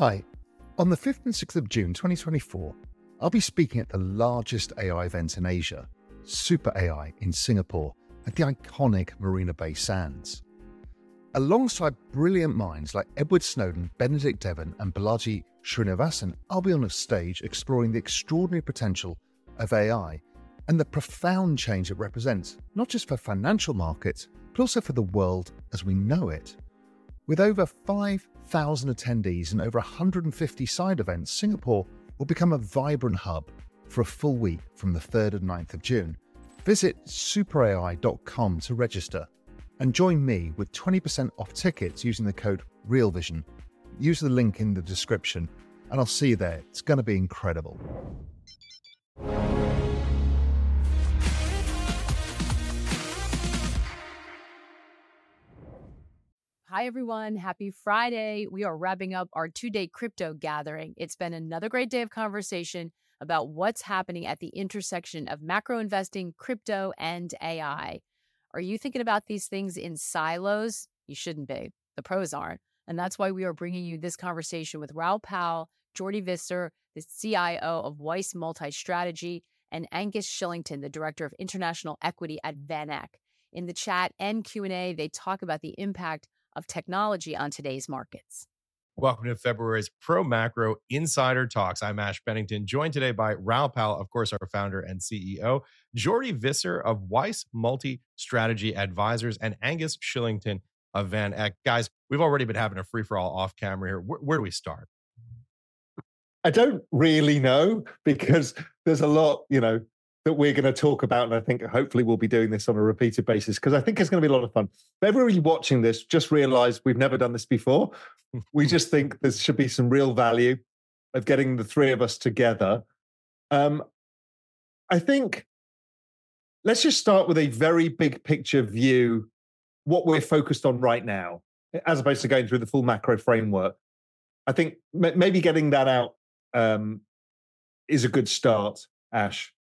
Hi. On the 5th and 6th of June 2024, I'll be speaking at the largest AI event in Asia, Super AI in Singapore at the iconic Marina Bay Sands. Alongside brilliant minds like Edward Snowden, Benedict Evans, and Balaji Srinivasan, I'll be on a stage exploring the extraordinary potential of AI and the profound change it represents, not just for financial markets, but also for the world as we know it. With over 5,000 attendees and over 150 side events, Singapore will become a vibrant hub for a full week from the 3rd and 9th of June. Visit superai.com to register and join me with 20% off tickets using the code REALVISION. Use the link in the description and I'll see you there. It's going to be incredible. Hi, everyone. Happy Friday. We are wrapping up our two day crypto gathering. It's been another great day of conversation about what's happening at the intersection of macro investing, crypto, and AI. Are you thinking about these things in silos? You shouldn't be. The pros aren't. And that's why we are bringing you this conversation with Raoul Pal, Jordi Visser, the CIO of Weiss Multi Strategy, and Angus Shillington, the Director of International Equity at VanEck. In the chat and Q&A, they talk about the impact of technology on today's markets. Welcome to February's Pro Macro Insider Talks. I'm Ash Bennington, joined today by Raoul Pal, of course, our founder and CEO, Jordi Visser of Weiss Multi Strategy Advisors, and Angus Shillington of Van Eck. Guys, we've already been having a free for all off camera here. Where, where do we start? I don't really know because there's a lot, you know, that we're going to talk about. And I think hopefully we'll be doing this on a repeated basis because I think it's going to be a lot of fun. But everybody watching this, just realize we've never done this before. we just think there should be some real value of getting the three of us together. Um, I think let's just start with a very big picture view, what we're focused on right now, as opposed to going through the full macro framework. I think maybe getting that out um, is a good start, Ash.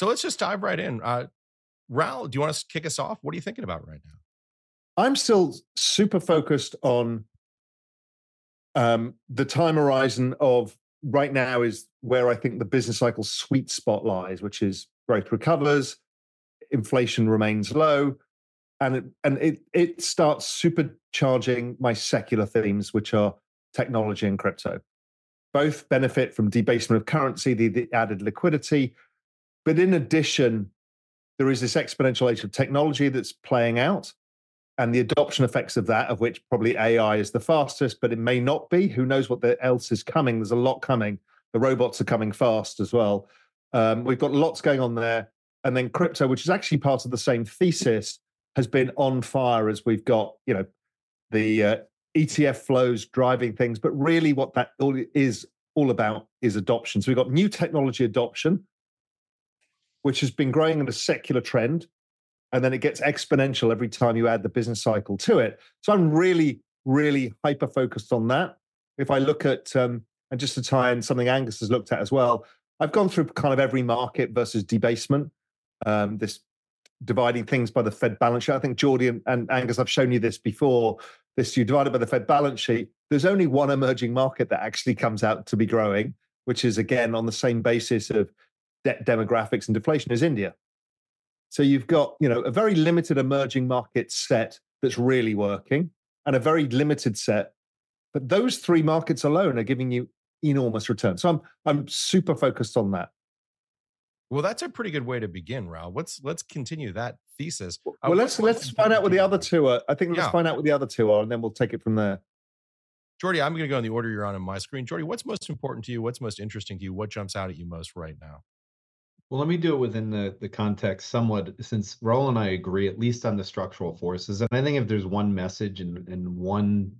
So let's just dive right in. Uh, Raoul, do you want to kick us off? What are you thinking about right now? I'm still super focused on um, the time horizon of right now is where I think the business cycle sweet spot lies, which is growth recovers, inflation remains low, and it, and it it starts supercharging my secular themes, which are technology and crypto. Both benefit from debasement of currency, the, the added liquidity, but in addition, there is this exponential age of technology that's playing out and the adoption effects of that, of which probably AI is the fastest, but it may not be. Who knows what else is coming? There's a lot coming. The robots are coming fast as well. Um, we've got lots going on there. And then crypto, which is actually part of the same thesis, has been on fire as we've got, you know, the uh, ETF flows driving things. But really, what that all is all about is adoption. So we've got new technology adoption, which has been growing in a secular trend. And then it gets exponential every time you add the business cycle to it. So I'm really, really hyper focused on that. If I look at, um, and just to tie in something Angus has looked at as well, I've gone through kind of every market versus debasement, um, this dividing things by the Fed balance sheet. I think Jordi and, and Angus, I've shown you this before. This you divide it by the Fed balance sheet. There's only one emerging market that actually comes out to be growing, which is again on the same basis of de- demographics and deflation is India. So you've got, you know, a very limited emerging market set that's really working and a very limited set. But those three markets alone are giving you enormous returns. So I'm I'm super focused on that. Well, that's a pretty good way to begin, Raoul. Let's let's continue that thesis. Uh, well, let's let's find out what the other two are. I think let's yeah. find out what the other two are, and then we'll take it from there. Jordi, I'm going to go in the order you're on in my screen. Jordi, what's most important to you? What's most interesting to you? What jumps out at you most right now? Well, let me do it within the, the context somewhat, since Raoul and I agree, at least on the structural forces. And I think if there's one message and, and one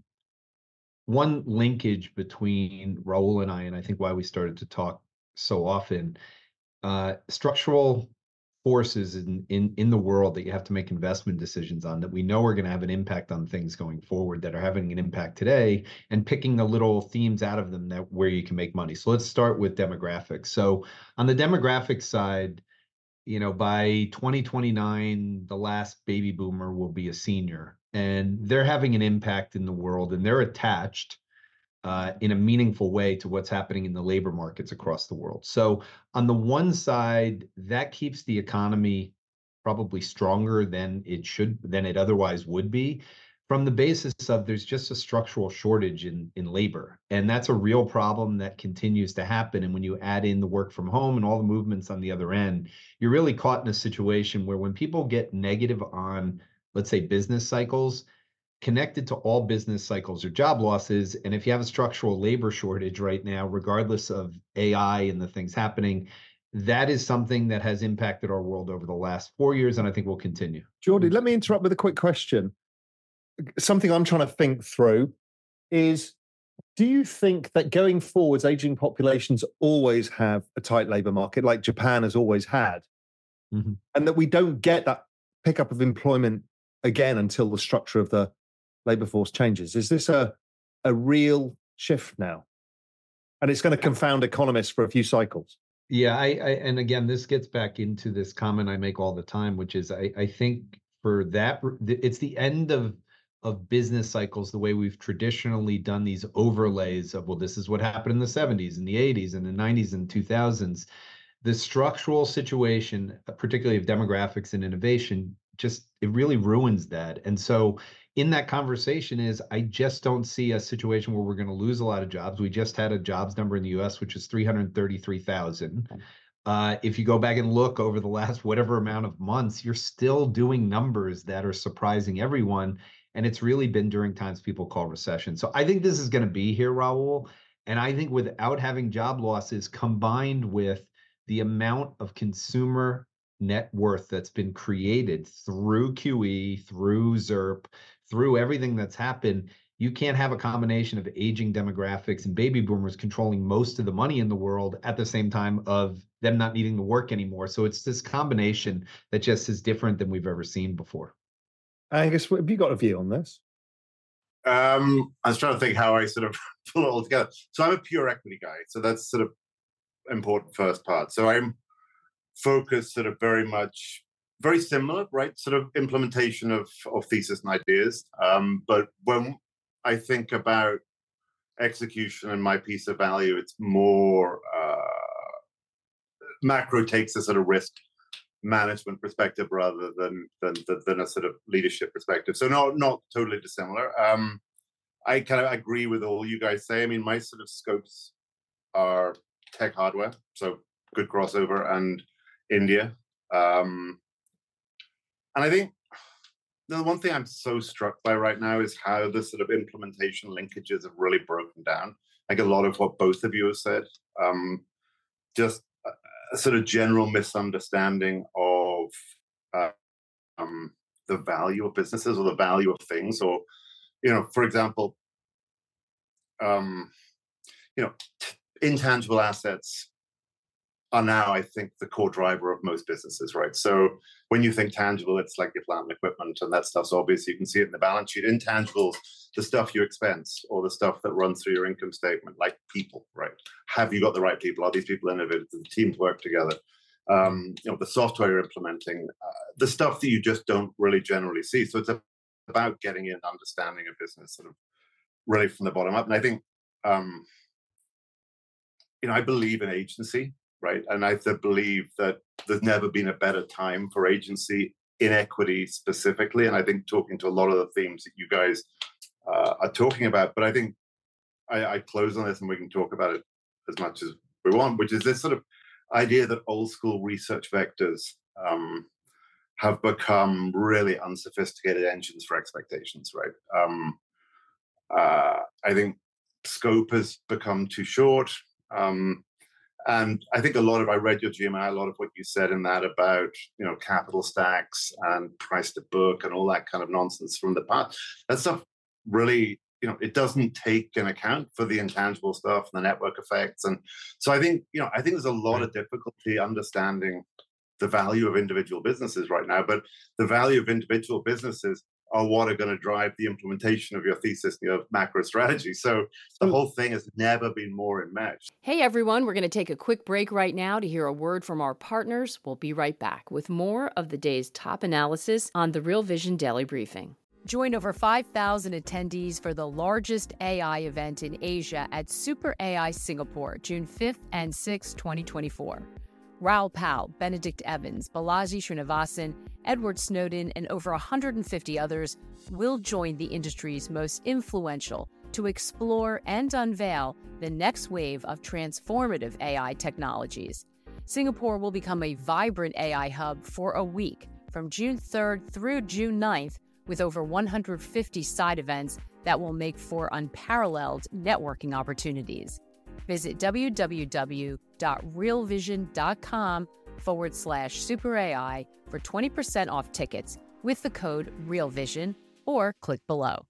one linkage between Raoul and I, and I think why we started to talk so often, uh, structural forces in, in in the world that you have to make investment decisions on that we know are going to have an impact on things going forward that are having an impact today and picking the little themes out of them that where you can make money. So let's start with demographics. So on the demographic side you know by 2029 the last baby boomer will be a senior and they're having an impact in the world and they're attached uh, in a meaningful way to what's happening in the labor markets across the world. So, on the one side, that keeps the economy probably stronger than it should, than it otherwise would be, from the basis of there's just a structural shortage in in labor, and that's a real problem that continues to happen. And when you add in the work from home and all the movements on the other end, you're really caught in a situation where when people get negative on, let's say, business cycles connected to all business cycles or job losses. And if you have a structural labor shortage right now, regardless of AI and the things happening, that is something that has impacted our world over the last four years, and I think will continue. Jordi, let me interrupt with a quick question. Something I'm trying to think through is do you think that going forwards, aging populations always have a tight labor market like Japan has always had? Mm-hmm. And that we don't get that pickup of employment again until the structure of the labor force changes. Is this a a real shift now? And it's going to confound economists for a few cycles. Yeah, I, I and again, this gets back into this comment I make all the time, which is I, I think for that it's the end of of business cycles the way we've traditionally done these overlays of well this is what happened in the 70s and the 80s and the 90s and 2000s the structural situation particularly of demographics and innovation just it really ruins that and so in that conversation is I just don't see a situation where we're going to lose a lot of jobs. We just had a jobs number in the US, which is 333,000. Uh, if you go back and look over the last whatever amount of months, you're still doing numbers that are surprising everyone. And it's really been during times people call recession. So I think this is going to be here, Raoul. And I think without having job losses combined with the amount of consumer net worth that's been created through QE, through ZIRP, through everything that's happened, you can't have a combination of aging demographics and baby boomers controlling most of the money in the world at the same time of them not needing to work anymore. So it's this combination that just is different than we've ever seen before. Angus, have you got a view on this? Um, I was trying to think how I sort of pull it all together. So I'm a pure equity guy. So that's sort of important first part. So I'm focused sort of very much very similar, right? Sort of implementation of of thesis and ideas. Um, but when I think about execution and my piece of value, it's more uh, macro takes a sort of risk management perspective rather than than than a sort of leadership perspective. So not not totally dissimilar. Um, I kind of agree with all you guys say. I mean, my sort of scopes are tech hardware, so good crossover, and India. Um, and I think the one thing I'm so struck by right now is how the sort of implementation linkages have really broken down. Like a lot of what both of you have said, um, just a, sort of general misunderstanding of uh, um, the value of businesses or the value of things, or you know, for example, um, you know, t- intangible assets are now, I think, the core driver of most businesses, right? So when you think tangible, it's like your plant and equipment and that stuff's obvious. You can see it in the balance sheet. Intangibles, the stuff you expense or the stuff that runs through your income statement, like people, right? Have you got the right people? Are these people innovative? Do the teams work together? Um, you know, the software you're implementing, uh, the stuff that you just don't really generally see. So it's about getting in, understanding a business sort of really from the bottom up. And I think, um, you know, I believe in agency right? And I believe that there's never been a better time for agency in equity specifically. And I think talking to a lot of the themes that you guys uh, are talking about, but I think I, I close on this and we can talk about it as much as we want, which is this sort of idea that old school research vectors um, have become really unsophisticated engines for expectations, right? Um, uh, I think scope has become too short. Um, and I think a lot of I read your GMI, a lot of what you said in that about you know capital stacks and price to book and all that kind of nonsense from the past. That stuff really you know it doesn't take an account for the intangible stuff and the network effects and so i think you know i think there's a lot hmm. of difficulty understanding the value of individual businesses right now but the value of individual businesses are what are going to drive the implementation of your thesis and your macro strategy. So the mm. whole thing has never been more enmeshed. Hey everyone, we're going to take a quick break right now to hear a word from our partners. We'll be right back with more of the day's top analysis on the Real Vision Daily Briefing. Join over 5,000 attendees for the largest AI event in Asia at Super AI Singapore, June 5th and 6th, 2024. Raoul Pal, Benedict Evans, Balaji Srinivasan, Edward Snowden, and over 150 others will join the industry's most influential to explore and unveil the next wave of transformative AI technologies. Singapore will become a vibrant AI hub for a week from June 3rd through June 9th with over 150 side events that will make for unparalleled networking opportunities. Visit www.realvision.com forward slash super AI for 20% off tickets with the code REALVISION or click below.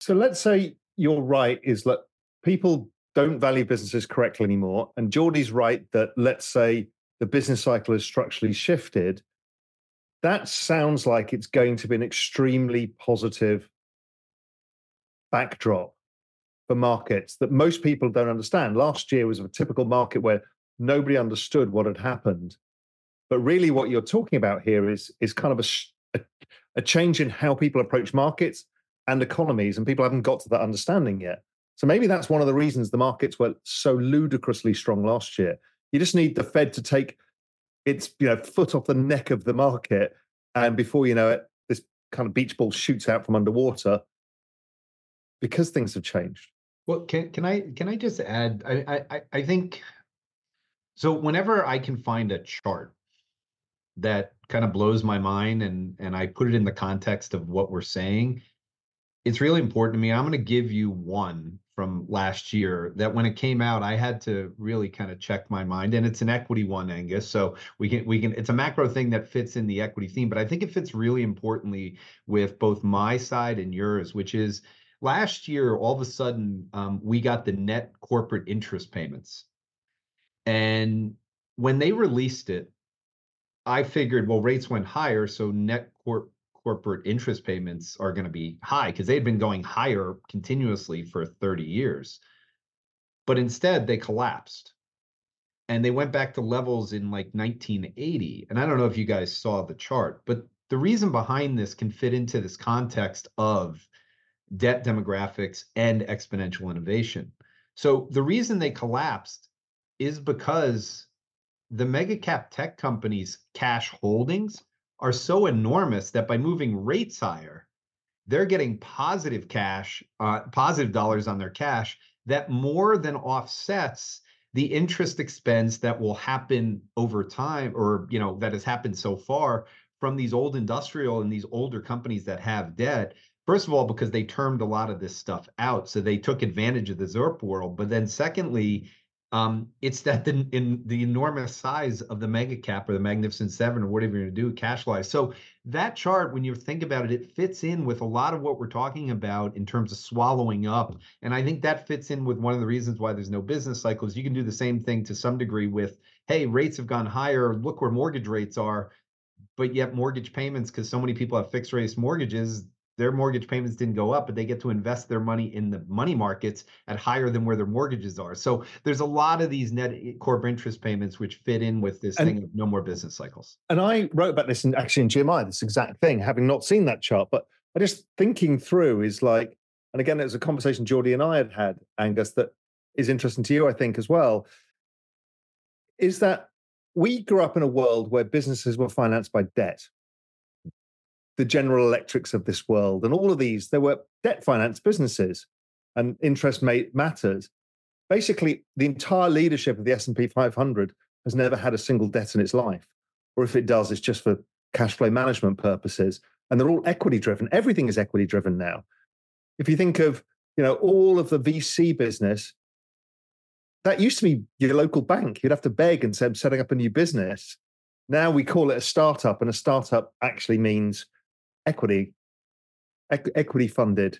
So let's say you're right, is that people don't value businesses correctly anymore. And Jordi's right that let's say the business cycle has structurally shifted. That sounds like it's going to be an extremely positive backdrop for markets that most people don't understand. Last year was a typical market where nobody understood what had happened. But really, what you're talking about here is, is kind of a, a, a change in how people approach markets and economies, and people haven't got to that understanding yet. So maybe that's one of the reasons the markets were so ludicrously strong last year. You just need the Fed to take its you know foot off the neck of the market, and before you know it, this kind of beach ball shoots out from underwater because things have changed. Well, can can I can I just add? I I I think so. Whenever I can find a chart that kind of blows my mind, and and I put it in the context of what we're saying, it's really important to me. I'm going to give you one from last year that when it came out, I had to really kind of check my mind. And it's an equity one, Angus. So we can we can it's a macro thing that fits in the equity theme, but I think it fits really importantly with both my side and yours, which is last year, all of a sudden, um, we got the net corporate interest payments. And when they released it, I figured, well, rates went higher, so net corp corporate interest payments are going to be high because they'd been going higher continuously for 30 years. But instead, they collapsed and they went back to levels in like 1980. And I don't know if you guys saw the chart, but the reason behind this can fit into this context of debt demographics and exponential innovation. So the reason they collapsed is because the mega cap tech companies' cash holdings are so enormous that by moving rates higher, they're getting positive cash, uh, positive dollars on their cash that more than offsets the interest expense that will happen over time, or you know that has happened so far from these old industrial and these older companies that have debt. First of all, because they termed a lot of this stuff out, so they took advantage of the ZIRP world. But then, secondly, um, it's that the, in the enormous size of the mega cap or the magnificent seven or whatever you're going to do cash wise. So that chart, when you think about it, it fits in with a lot of what we're talking about in terms of swallowing up. And I think that fits in with one of the reasons why there's no business cycles. You can do the same thing to some degree with, hey, rates have gone higher. Look where mortgage rates are. But yet mortgage payments, because so many people have fixed rate mortgages, their mortgage payments didn't go up, but they get to invest their money in the money markets at higher than where their mortgages are. So there's a lot of these net corporate interest payments which fit in with this and, thing of no more business cycles. And I wrote about this in actually in GMI, this exact thing, having not seen that chart, but I just thinking through is like, and again, it was a conversation Jordi and I had had, Angus, that is interesting to you, I think, as well. Is that we grew up in a world where businesses were financed by debt the General Electrics of this world, and all of these, there were debt finance businesses, and interest made matters. Basically, the entire leadership of the S&P 500 has never had a single debt in its life, or if it does, it's just for cash flow management purposes. And they're all equity driven. Everything is equity driven now. If you think of, you know, all of the VC business, that used to be your local bank. You'd have to beg and say, I'm setting up a new business. Now we call it a startup, and a startup actually means equity equity funded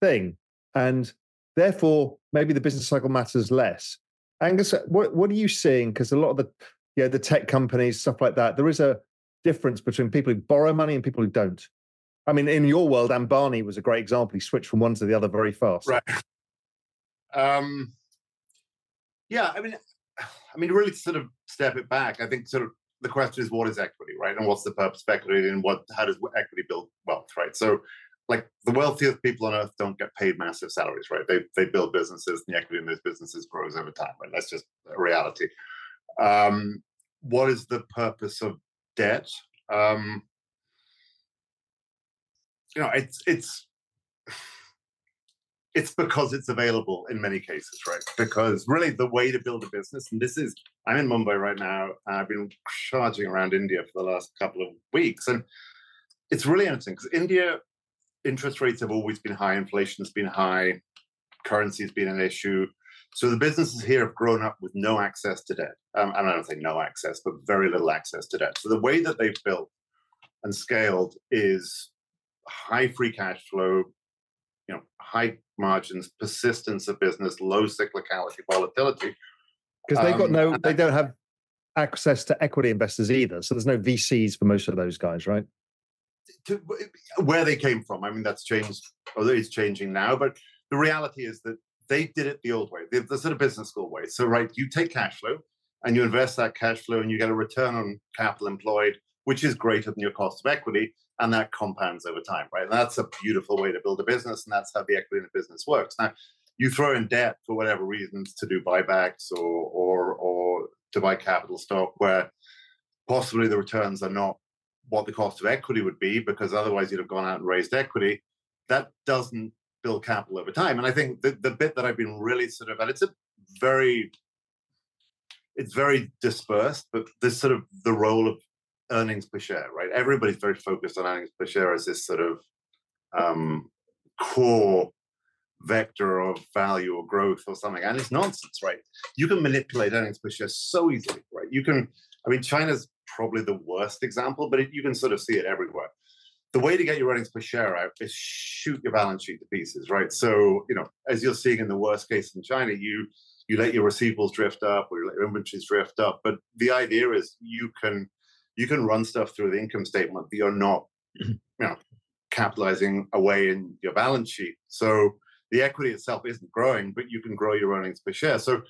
thing, and therefore maybe the business cycle matters less. Angus, what what are you seeing? Because a lot of the yeah the tech companies stuff like that, there is a difference between people who borrow money and people who don't. I mean, in your world, Ambani was a great example. He switched from one to the other very fast. Right. Um, yeah, I mean, I mean, really to sort of step it back, I think sort of the question is what is equity, right? And what's the purpose of equity and what how does equity build wealth, right? So like the wealthiest people on earth don't get paid massive salaries, right? They they build businesses and the equity in those businesses grows over time, right? That's just a reality. Um, what is the purpose of debt? Um, you know, it's it's it's because it's available in many cases, right? Because really the way to build a business, and this is, I'm in Mumbai right now. I've been charging around India for the last couple of weeks. And it's really interesting because India, interest rates have always been high, inflation has been high, currency has been an issue. So the businesses here have grown up with no access to debt. Um, I don't say no access, but very little access to debt. So the way that they've built and scaled is high free cash flow, you know, high margins, persistence of business, low cyclicality, volatility. Because they've got um, no, they don't have access to equity investors either. So there's no VCs for most of those guys, right? To, where they came from, I mean, that's changed, although it's changing now. But the reality is that they did it the old way, the, the sort of business school way. So, right, you take cash flow and you invest that cash flow and you get a return on capital employed, which is greater than your cost of equity and that compounds over time, right? And that's a beautiful way to build a business, and that's how the equity in the business works. Now, you throw in debt for whatever reasons to do buybacks or or or to buy capital stock, where possibly the returns are not what the cost of equity would be, because otherwise you'd have gone out and raised equity. That doesn't build capital over time. And I think the, the bit that I've been really sort of, and it's a very it's very dispersed, but this sort of the role of earnings per share, right? Everybody's very focused on earnings per share as this sort of um, core vector of value or growth or something. And it's nonsense, right? You can manipulate earnings per share so easily, right? You can, I mean, China's probably the worst example, but it, you can sort of see it everywhere. The way to get your earnings per share out is shoot your balance sheet to pieces, right? So, you know, as you're seeing in the worst case in China, you you let your receivables drift up or you let your inventories drift up. But the idea is you can you can run stuff through the income statement that you're not mm-hmm. you know capitalizing away in your balance sheet. So the equity itself isn't growing but you can grow your earnings per share. So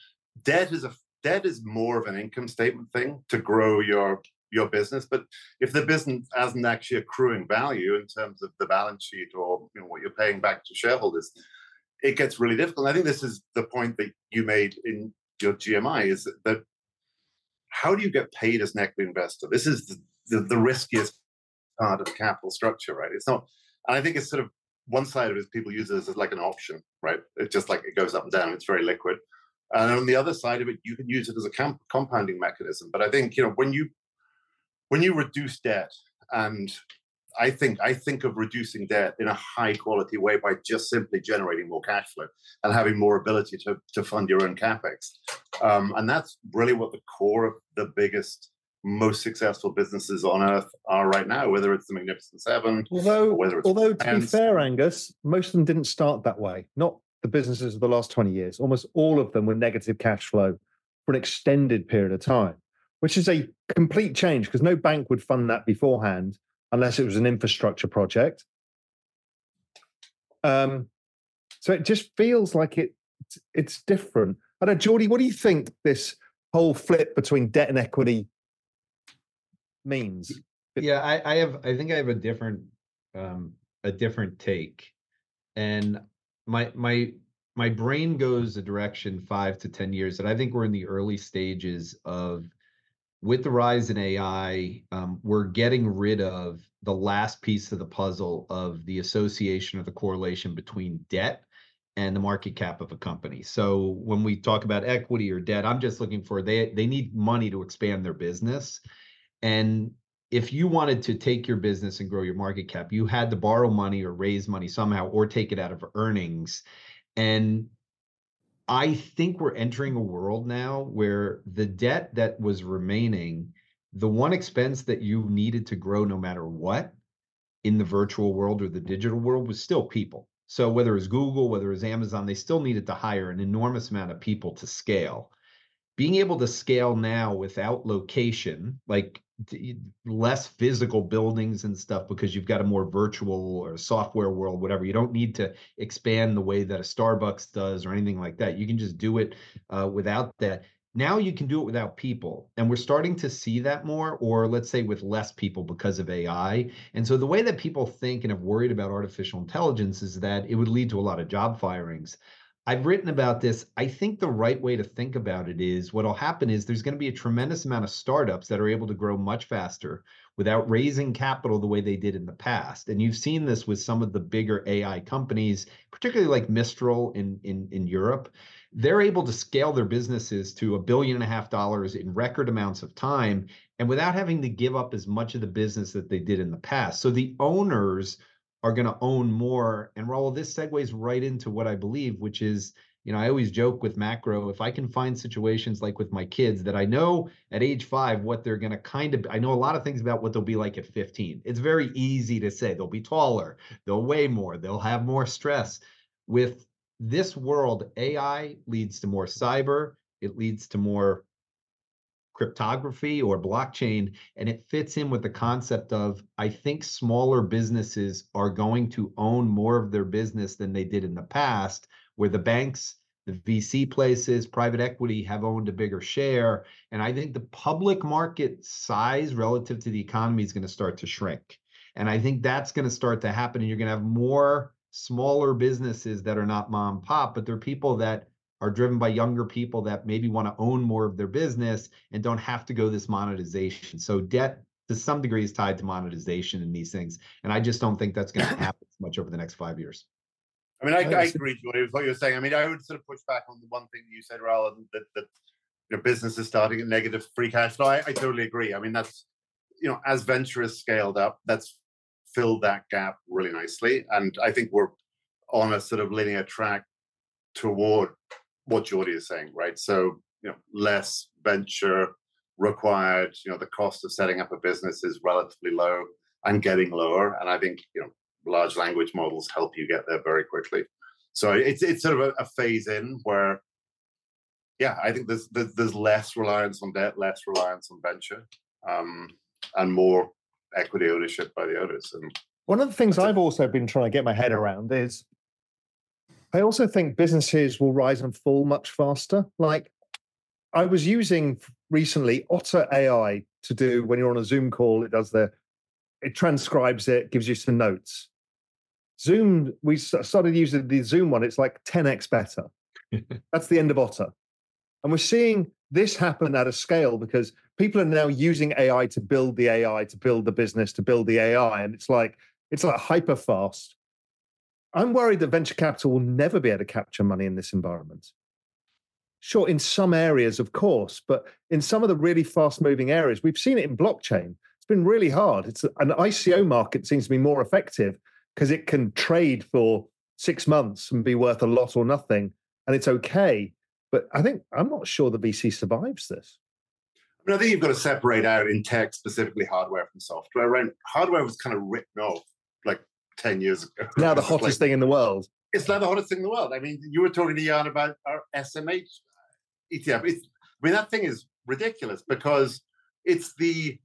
debt is a debt is more of an income statement thing to grow your your business but if the business hasn't actually accruing value in terms of the balance sheet or you know what you're paying back to shareholders it gets really difficult. I think this is the point that you made in your gmi is that how do you get paid as an equity investor? This is the, the, the riskiest part of capital structure, right? It's not, and I think it's sort of one side of it is people use it as like an option, right? It's just like it goes up and down, it's very liquid. And on the other side of it, you can use it as a comp- compounding mechanism. But I think, you know, when you when you reduce debt and I think I think of reducing debt in a high quality way by just simply generating more cash flow and having more ability to, to fund your own capex. Um, and that's really what the core of the biggest, most successful businesses on earth are right now, whether it's the Magnificent Seven, although whether it's although to be fair, Angus, most of them didn't start that way. Not the businesses of the last 20 years. Almost all of them were negative cash flow for an extended period of time, which is a complete change because no bank would fund that beforehand unless it was an infrastructure project. Um, so it just feels like it it's different. I know, Jordi, what do you think this whole flip between debt and equity means? Yeah, I, I have I think I have a different um a different take. And my my my brain goes a direction five to ten years and I think we're in the early stages of with the rise in AI, um, we're getting rid of the last piece of the puzzle of the association or the correlation between debt and the market cap of a company. So when we talk about equity or debt, I'm just looking for they they need money to expand their business. And if you wanted to take your business and grow your market cap, you had to borrow money or raise money somehow or take it out of earnings. And I think we're entering a world now where the debt that was remaining, the one expense that you needed to grow no matter what, in the virtual world or the digital world was still people. So whether it's Google, whether it's Amazon, they still needed to hire an enormous amount of people to scale. Being able to scale now without location, like less physical buildings and stuff because you've got a more virtual or software world whatever. You don't need to expand the way that a starbucks does or anything like that. You can just do it uh, without that. Now you can do it without people and we're starting to see that more or let's say with less people because of ai and so the way that people think and have worried about artificial intelligence is that it would lead to a lot of job firings I've written about this. I think the right way to think about it is what'll happen is there's going to be a tremendous amount of startups that are able to grow much faster without raising capital the way they did in the past. And you've seen this with some of the bigger AI companies, particularly like Mistral in, in, in Europe. They're able to scale their businesses to a billion and a half dollars in record amounts of time and without having to give up as much of the business that they did in the past. So the owners are going to own more. And Raoul, this segues right into what I believe, which is, you know, I always joke with macro, if I can find situations like with my kids that I know at age five what they're going to kind of, I know a lot of things about what they'll be like at 15. It's very easy to say they'll be taller, they'll weigh more, they'll have more stress. With this world, AI leads to more cyber, it leads to more cryptography or blockchain and it fits in with the concept of i think smaller businesses are going to own more of their business than they did in the past where the banks the vc places private equity have owned a bigger share and i think the public market size relative to the economy is going to start to shrink. And i think that's going to start to happen and you're going to have more smaller businesses that are not mom and pop but they're people that are driven by younger people that maybe want to own more of their business and don't have to go this monetization. So debt to some degree is tied to monetization in these things. And I just don't think that's going to happen much over the next five years. I mean, I, I agree with what you're saying. I mean, I would sort of push back on the one thing you said, Raoul, that, that you know, business is starting at negative free cash flow. I, I totally agree. I mean, that's, you know, as venture has scaled up, that's filled that gap really nicely. And I think we're on a sort of linear track toward what Jordi is saying, right? So, you know, less venture required, you know, the cost of setting up a business is relatively low and getting lower. And I think, you know, large language models help you get there very quickly. So it's it's sort of a, a phase in where, yeah, I think there's, there's, there's less reliance on debt, less reliance on venture, um, and more equity ownership by the owners. And one of the things I've also been trying to get my head around is I also think businesses will rise and fall much faster. Like I was using recently Otter AI to do when you're on a Zoom call, it does the, it transcribes it, gives you some notes. Zoom, we started using the Zoom one, it's like 10x better. That's the end of Otter. And we're seeing this happen at a scale because people are now using AI to build the AI, to build the business, to build the AI. And it's like, it's like hyper fast. I'm worried that venture capital will never be able to capture money in this environment. Sure, in some areas, of course, but in some of the really fast moving areas, we've seen it in blockchain. It's been really hard. It's an ICO market seems to be more effective because it can trade for six months and be worth a lot or nothing, and it's okay. But I think I'm not sure the VC survives this. I mean, I think you've got to separate out in tech specifically hardware from software. Right? Hardware was kind of written off 10 years ago. Now the hottest like, thing in the world. It's now the hottest thing in the world. I mean, you were talking to Jan about our SMH uh, ETF. It's, I mean, that thing is ridiculous because it's the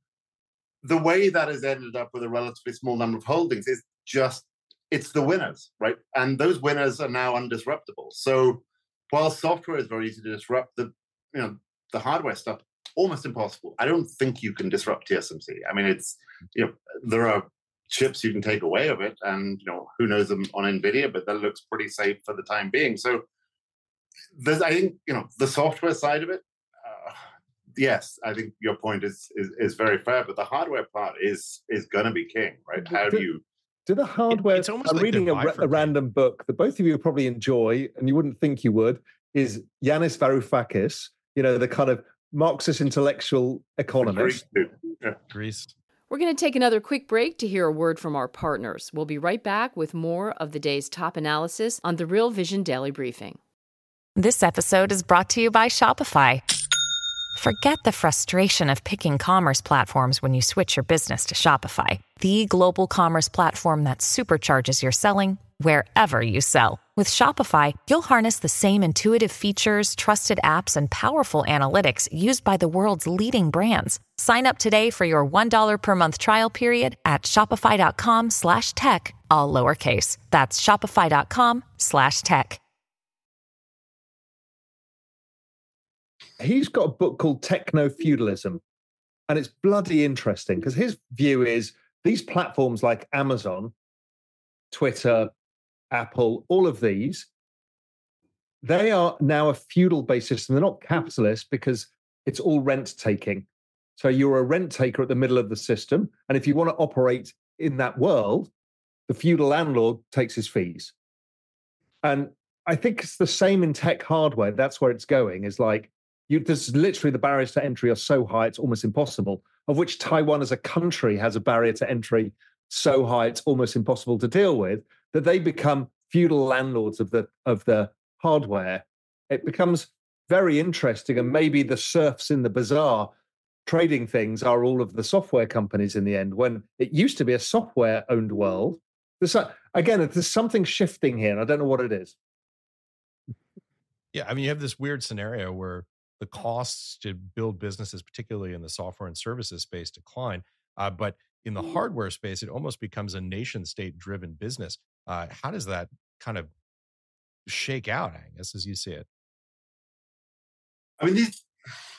the way that has ended up with a relatively small number of holdings is just it's the winners, right? And those winners are now undisruptible. So while software is very easy to disrupt, the you know the hardware stuff almost impossible. I don't think you can disrupt TSMC. I mean, it's you know there are chips you can take away of it, and you know who knows them on Nvidia, but that looks pretty safe for the time being. So there's, I think you know the software side of it. Uh, yes, I think your point is, is is very fair, but the hardware part is is going to be king, right? How do you do the hardware? It, I'm like reading a, a, random book that both of you probably enjoy, and you wouldn't think you would. Is Yanis Varoufakis? You know the kind of Marxist intellectual economist. Greece. Yeah. Greece. We're going to take another quick break to hear a word from our partners. We'll be right back with more of the day's top analysis on the Real Vision Daily Briefing. This episode is brought to you by Shopify. Forget the frustration of picking commerce platforms when you switch your business to Shopify, the global commerce platform that supercharges your selling wherever you sell. With Shopify, you'll harness the same intuitive features, trusted apps, and powerful analytics used by the world's leading brands. Sign up today for your $1 per month trial period at shopify.com slash tech, all lowercase. That's shopify.com slash tech. He's got a book called Techno Feudalism, and it's bloody interesting because his view is these platforms like Amazon, Twitter, Apple, all of these, they are now a feudal based system. They're not capitalist because it's all rent taking. So you're a rent taker at the middle of the system. And if you want to operate in that world, the feudal landlord takes his fees. And I think it's the same in tech hardware. That's where it's going, is like you there's literally the barriers to entry are so high it's almost impossible. Of which Taiwan as a country has a barrier to entry so high it's almost impossible to deal with that they become feudal landlords of the of the hardware. It becomes very interesting, and maybe the serfs in the bazaar trading things are all of the software companies in the end. When it used to be a software owned world, there's a, again there's something shifting here, and I don't know what it is. Yeah, I mean, you have this weird scenario where the costs to build businesses, particularly in the software and services space, decline. Uh, but in the hardware space, it almost becomes a nation state driven business. Uh, how does that kind of shake out, Angus, as you see it? I mean, these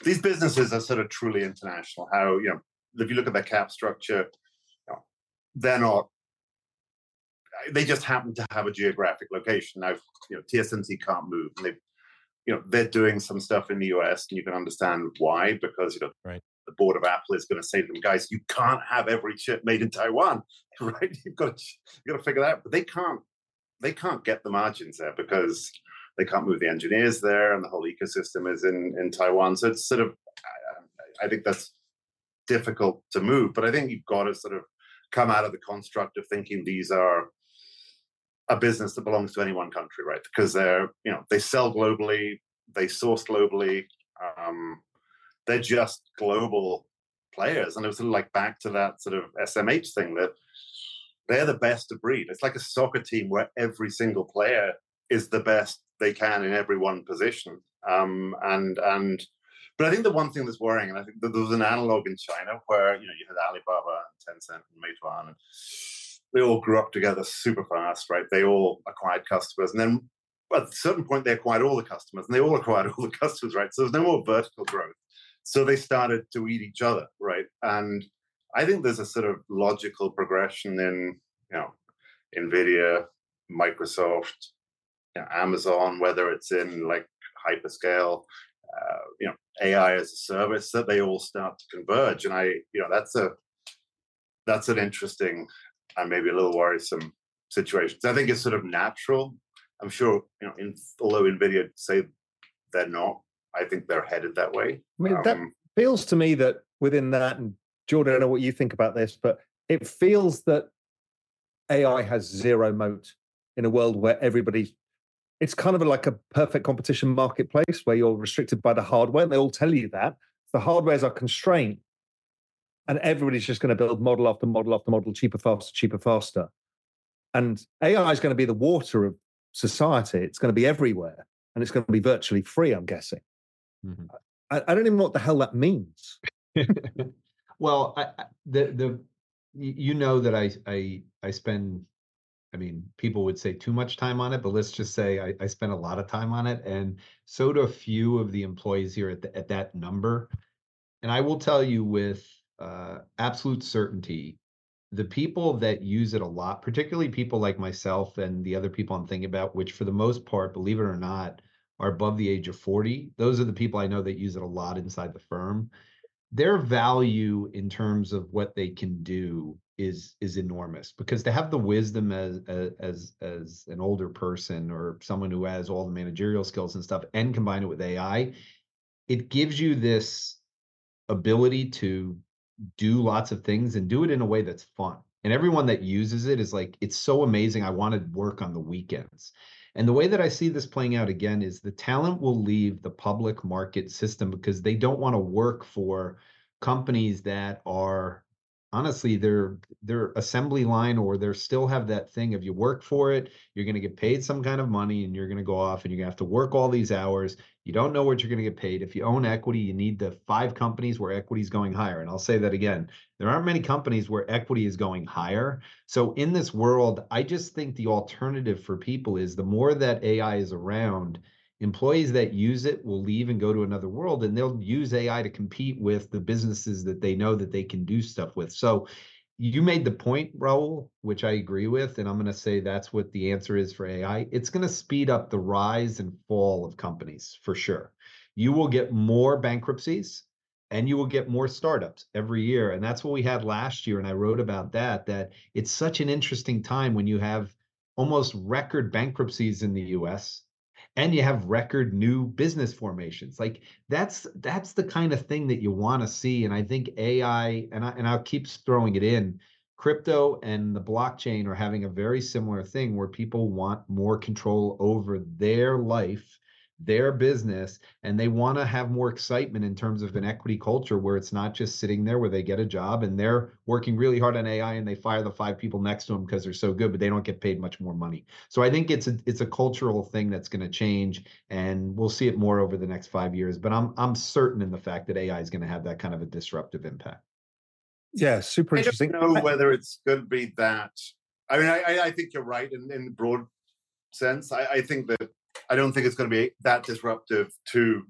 these businesses are sort of truly international. How you know, if you look at their cap structure, you know, they're not. They just happen to have a geographic location. Now, you know, TSMC can't move, and they, you know, they're doing some stuff in the US, and you can understand why because you know, right the board of Apple is going to say to them, guys, you can't have every chip made in Taiwan, right? You've got to you've got to figure that out. But they can't they can't get the margins there because they can't move the engineers there, and the whole ecosystem is in in Taiwan. So it's sort of I, I think that's difficult to move. But I think you've got to sort of come out of the construct of thinking these are a business that belongs to any one country, right? Because they're you know they sell globally, they source globally. Um, they're just global players. And it was sort of like back to that sort of SMH thing that they're the best of breed. It's like a soccer team where every single player is the best they can in every one position. Um, and and but I think the one thing that's worrying, and I think there was an analog in China where you know you had Alibaba and Tencent and Meituan, and they all grew up together super fast, right? They all acquired customers, and then at a certain point they acquired all the customers, and they all acquired all the customers, right? So there's no more vertical growth. So they started to eat each other, right? And I think there's a sort of logical progression in, you know, NVIDIA, Microsoft, you know, Amazon, whether it's in like hyperscale, uh, you know, AI as a service, that they all start to converge. And I, you know, that's a that's an interesting and maybe a little worrisome situation. So I think it's sort of natural. I'm sure, you know, in, although NVIDIA say they're not, I think they're headed that way. I mean, um, that feels to me that within that, and Jordan, I don't know what you think about this, but it feels that AI has zero moat in a world where everybody, it's kind of like a perfect competition marketplace where you're restricted by the hardware. And they all tell you that the hardwares are constrained, and everybody's just going to build model after model after model, cheaper, faster, cheaper, faster. And AI is going to be the water of society. It's going to be everywhere, and it's going to be virtually free. I'm guessing. Mm-hmm. I, I, don't even know what the hell that means. well, I, I, the the you know that I I I spend. I mean, people would say too much time on it, but let's just say I, I spend a lot of time on it, and so do a few of the employees here at the, at that number. And I will tell you with uh, absolute certainty, the people that use it a lot, particularly people like myself and the other people I'm thinking about, which for the most part, believe it or not, are above the age of 40 those are the people i know that use it a lot inside the firm. Their value in terms of what they can do is is enormous because to have the wisdom as as as an older person or someone who has all the managerial skills and stuff and combine it with ai it gives you this ability to do lots of things and do it in a way that's fun. And everyone that uses it is like it's so amazing i want to work on the weekends And the way that I see this playing out again is the talent will leave the public market system because they don't want to work for companies that are honestly they're they're assembly line or they're still have that thing of you work for it you're going to get paid some kind of money and you're going to go off and you're going to have to work all these hours. You don't know what you're going to get paid. If you own equity you need the five companies where equity is going higher. And i'll say that again there aren't many companies where equity is going higher. So in this world i just think the alternative for people is the more that ai is around employees that use it will leave and go to another world and they'll use AI to compete with the businesses that they know that they can do stuff with. So you made the point, Raoul, which I agree with, and I'm going to say that's what the answer is for AI. It's going to speed up the rise and fall of companies for sure. You will get more bankruptcies and you will get more startups every year. And that's what we had last year. And I wrote about that, that it's such an interesting time when you have almost record bankruptcies in the US and you have record new business formations. Like that's that's the kind of thing that you want to see and i think ai and I, and I'll keep throwing it in crypto and the blockchain are having a very similar thing where people want more control over their life their business and they want to have more excitement in terms of an equity culture where it's not just sitting there where they get a job and they're working really hard on AI and they fire the five people next to them because they're so good but they don't get paid much more money. So I think it's a it's a cultural thing that's going to change and we'll see it more over the next 5 years but I'm I'm certain in the fact that AI is going to have that kind of a disruptive impact. Yeah, super interesting. I don't know whether it's going to be that I mean I I think you're right in in the broad sense. I, I think that I don't think it's going to be that disruptive to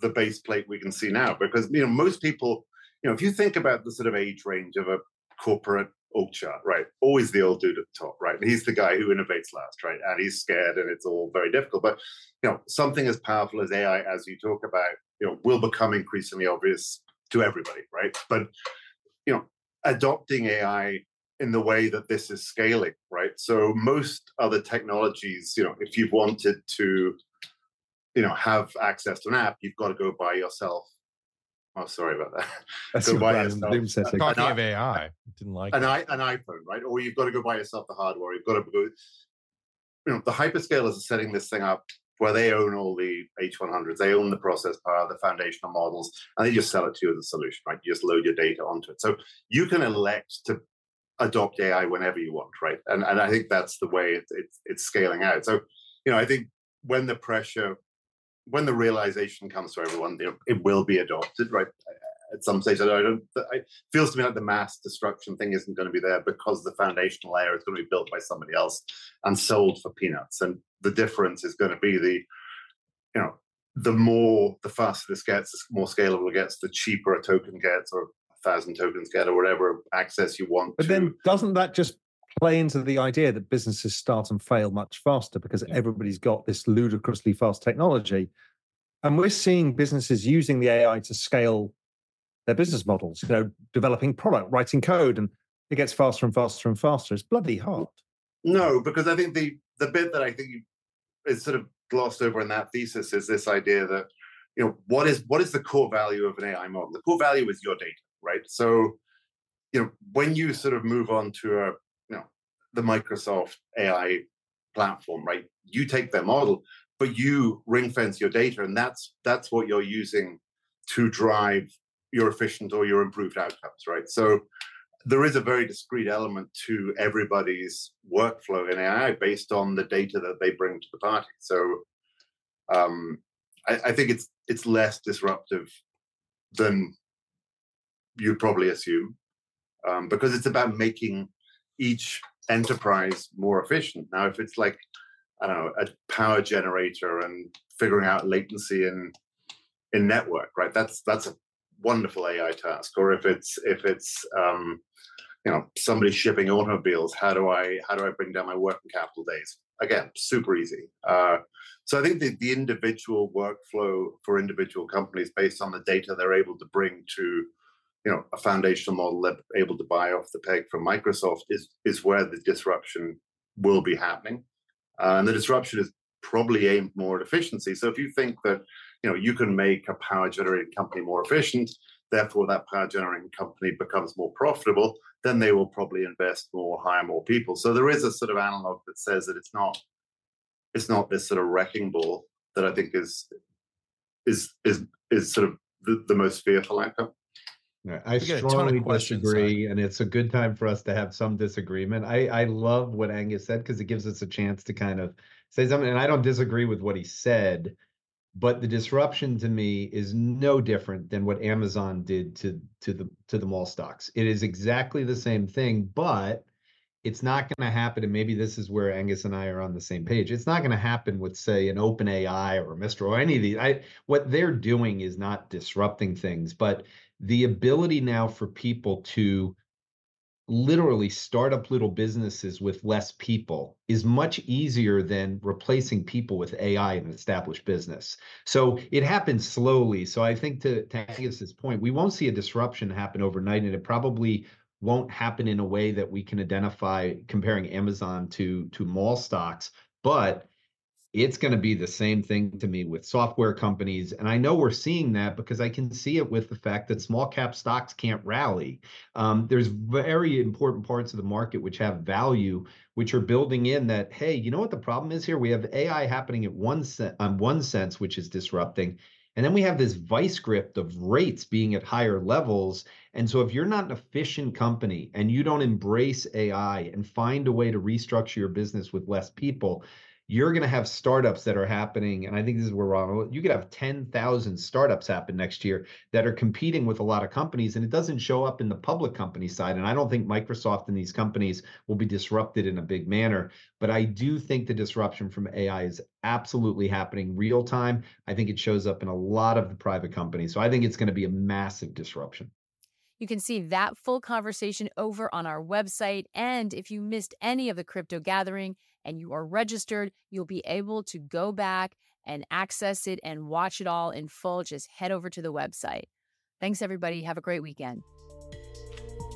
the base plate we can see now because you know most people you know if you think about the sort of age range of a corporate org chart right always the old dude at the top right? And he's the guy who innovates last right? And he's scared and it's all very difficult. But you know something as powerful as ai as you talk about you know will become increasingly obvious to everybody right? But you know adopting ai in the way that this is scaling, right? So most other technologies, you know, if you've wanted to, you know, have access to an app, you've got to go buy yourself. Oh, sorry about that. That's go buy yourself. Talking of AI, didn't like an, I, an iPhone, right? Or you've got to go buy yourself the hardware. You've got to go. You know, the hyperscalers are setting this thing up where they own all the H100s, they own the process power, the foundational models, and they just sell it to you as a solution, right? You just load your data onto it. So you can elect to adopt AI whenever you want, right? And and I think that's the way it, it's it's scaling out. So, you know, I think when the pressure, when the realization comes to everyone, you know, it will be adopted, right? At some stage, I don't. It feels to me like the mass destruction thing isn't going to be there because the foundational layer is going to be built by somebody else and sold for peanuts. And the difference is going to be the, you know, the more the faster this gets, the more scalable it gets, the cheaper a token gets, or thousand tokens get or whatever access you want. But to. then doesn't that just play into the idea that businesses start and fail much faster because yeah. everybody's got this ludicrously fast technology? And we're seeing businesses using the AI to scale their business models, you know, developing product, writing code, and it gets faster and faster and faster. It's bloody hard. No, because I think the the bit that I think is sort of glossed over in that thesis is this idea that you know what is what is the core value of an AI model? The core value is your data right? So, you know, when you sort of move on to a, you know, the Microsoft AI platform, right? You take their model, but you ring fence your data, and that's that's what you're using to drive your efficient or your improved outcomes, right? So there is a very discrete element to everybody's workflow in AI based on the data that they bring to the party. So um, I, I think it's it's less disruptive than you'd probably assume, um, because it's about making each enterprise more efficient. Now, if it's like, I don't know, a power generator and figuring out latency in in network, right? That's that's a wonderful AI task. Or if it's if it's um, you know somebody shipping automobiles, how do I how do I bring down my working capital days? Again, super easy. Uh, so I think the, the individual workflow for individual companies based on the data they're able to bring to you know a foundational model they're able to buy off the peg from Microsoft is is where the disruption will be happening, uh, and the disruption is probably aimed more at efficiency. So if you think that you know you can make a power generating company more efficient, therefore that power generating company becomes more profitable, then they will probably invest more, hire more people. So there is a sort of analog that says that it's not it's not this sort of wrecking ball that I think is is is is sort of the, the most fearful outcome. I strongly disagree, and it's a good time for us to have some disagreement. I, I love what Angus said because it gives us a chance to kind of say something, and I don't disagree with what he said, but the disruption to me is no different than what Amazon did to to the to the mall stocks. It is exactly the same thing, but it's not going to happen. And maybe this is where Angus and I are on the same page. It's not going to happen with, say, an Open AI or Mistral or any of these. I what they're doing is not disrupting things, but the ability now for people to literally start up little businesses with less people is much easier than replacing people with AI in an established business. So it happens slowly. So I think to, to Angus's point, we won't see a disruption happen overnight, and it probably won't happen in a way that we can identify comparing Amazon to to mall stocks. But it's going to be the same thing to me with software companies. And I know we're seeing that because I can see it with the fact that small cap stocks can't rally. Um, there's very important parts of the market which have value, which are building in that, hey, you know what the problem is here? We have AI happening at one se- on one sense, which is disrupting. And then we have this vice grip of rates being at higher levels. And so if you're not an efficient company and you don't embrace AI and find a way to restructure your business with less people, you're going to have startups that are happening. And I think this is where wrong. You could have 10,000 startups happen next year that are competing with a lot of companies, and it doesn't show up in the public company side. And I don't think Microsoft and these companies will be disrupted in a big manner. But I do think the disruption from AI is absolutely happening real time. I think it shows up in a lot of the private companies. So I think it's going to be a massive disruption. You can see that full conversation over on our website. And if you missed any of the crypto gathering, and you are registered, you'll be able to go back and access it and watch it all in full. Just head over to the website. Thanks, everybody. Have a great weekend.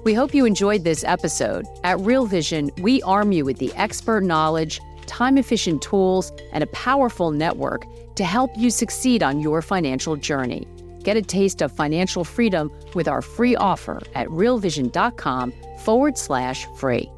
We hope you enjoyed this episode. At Real Vision, we arm you with the expert knowledge, time efficient tools, and a powerful network to help you succeed on your financial journey. Get a taste of financial freedom with our free offer at realvision.com forward slash free.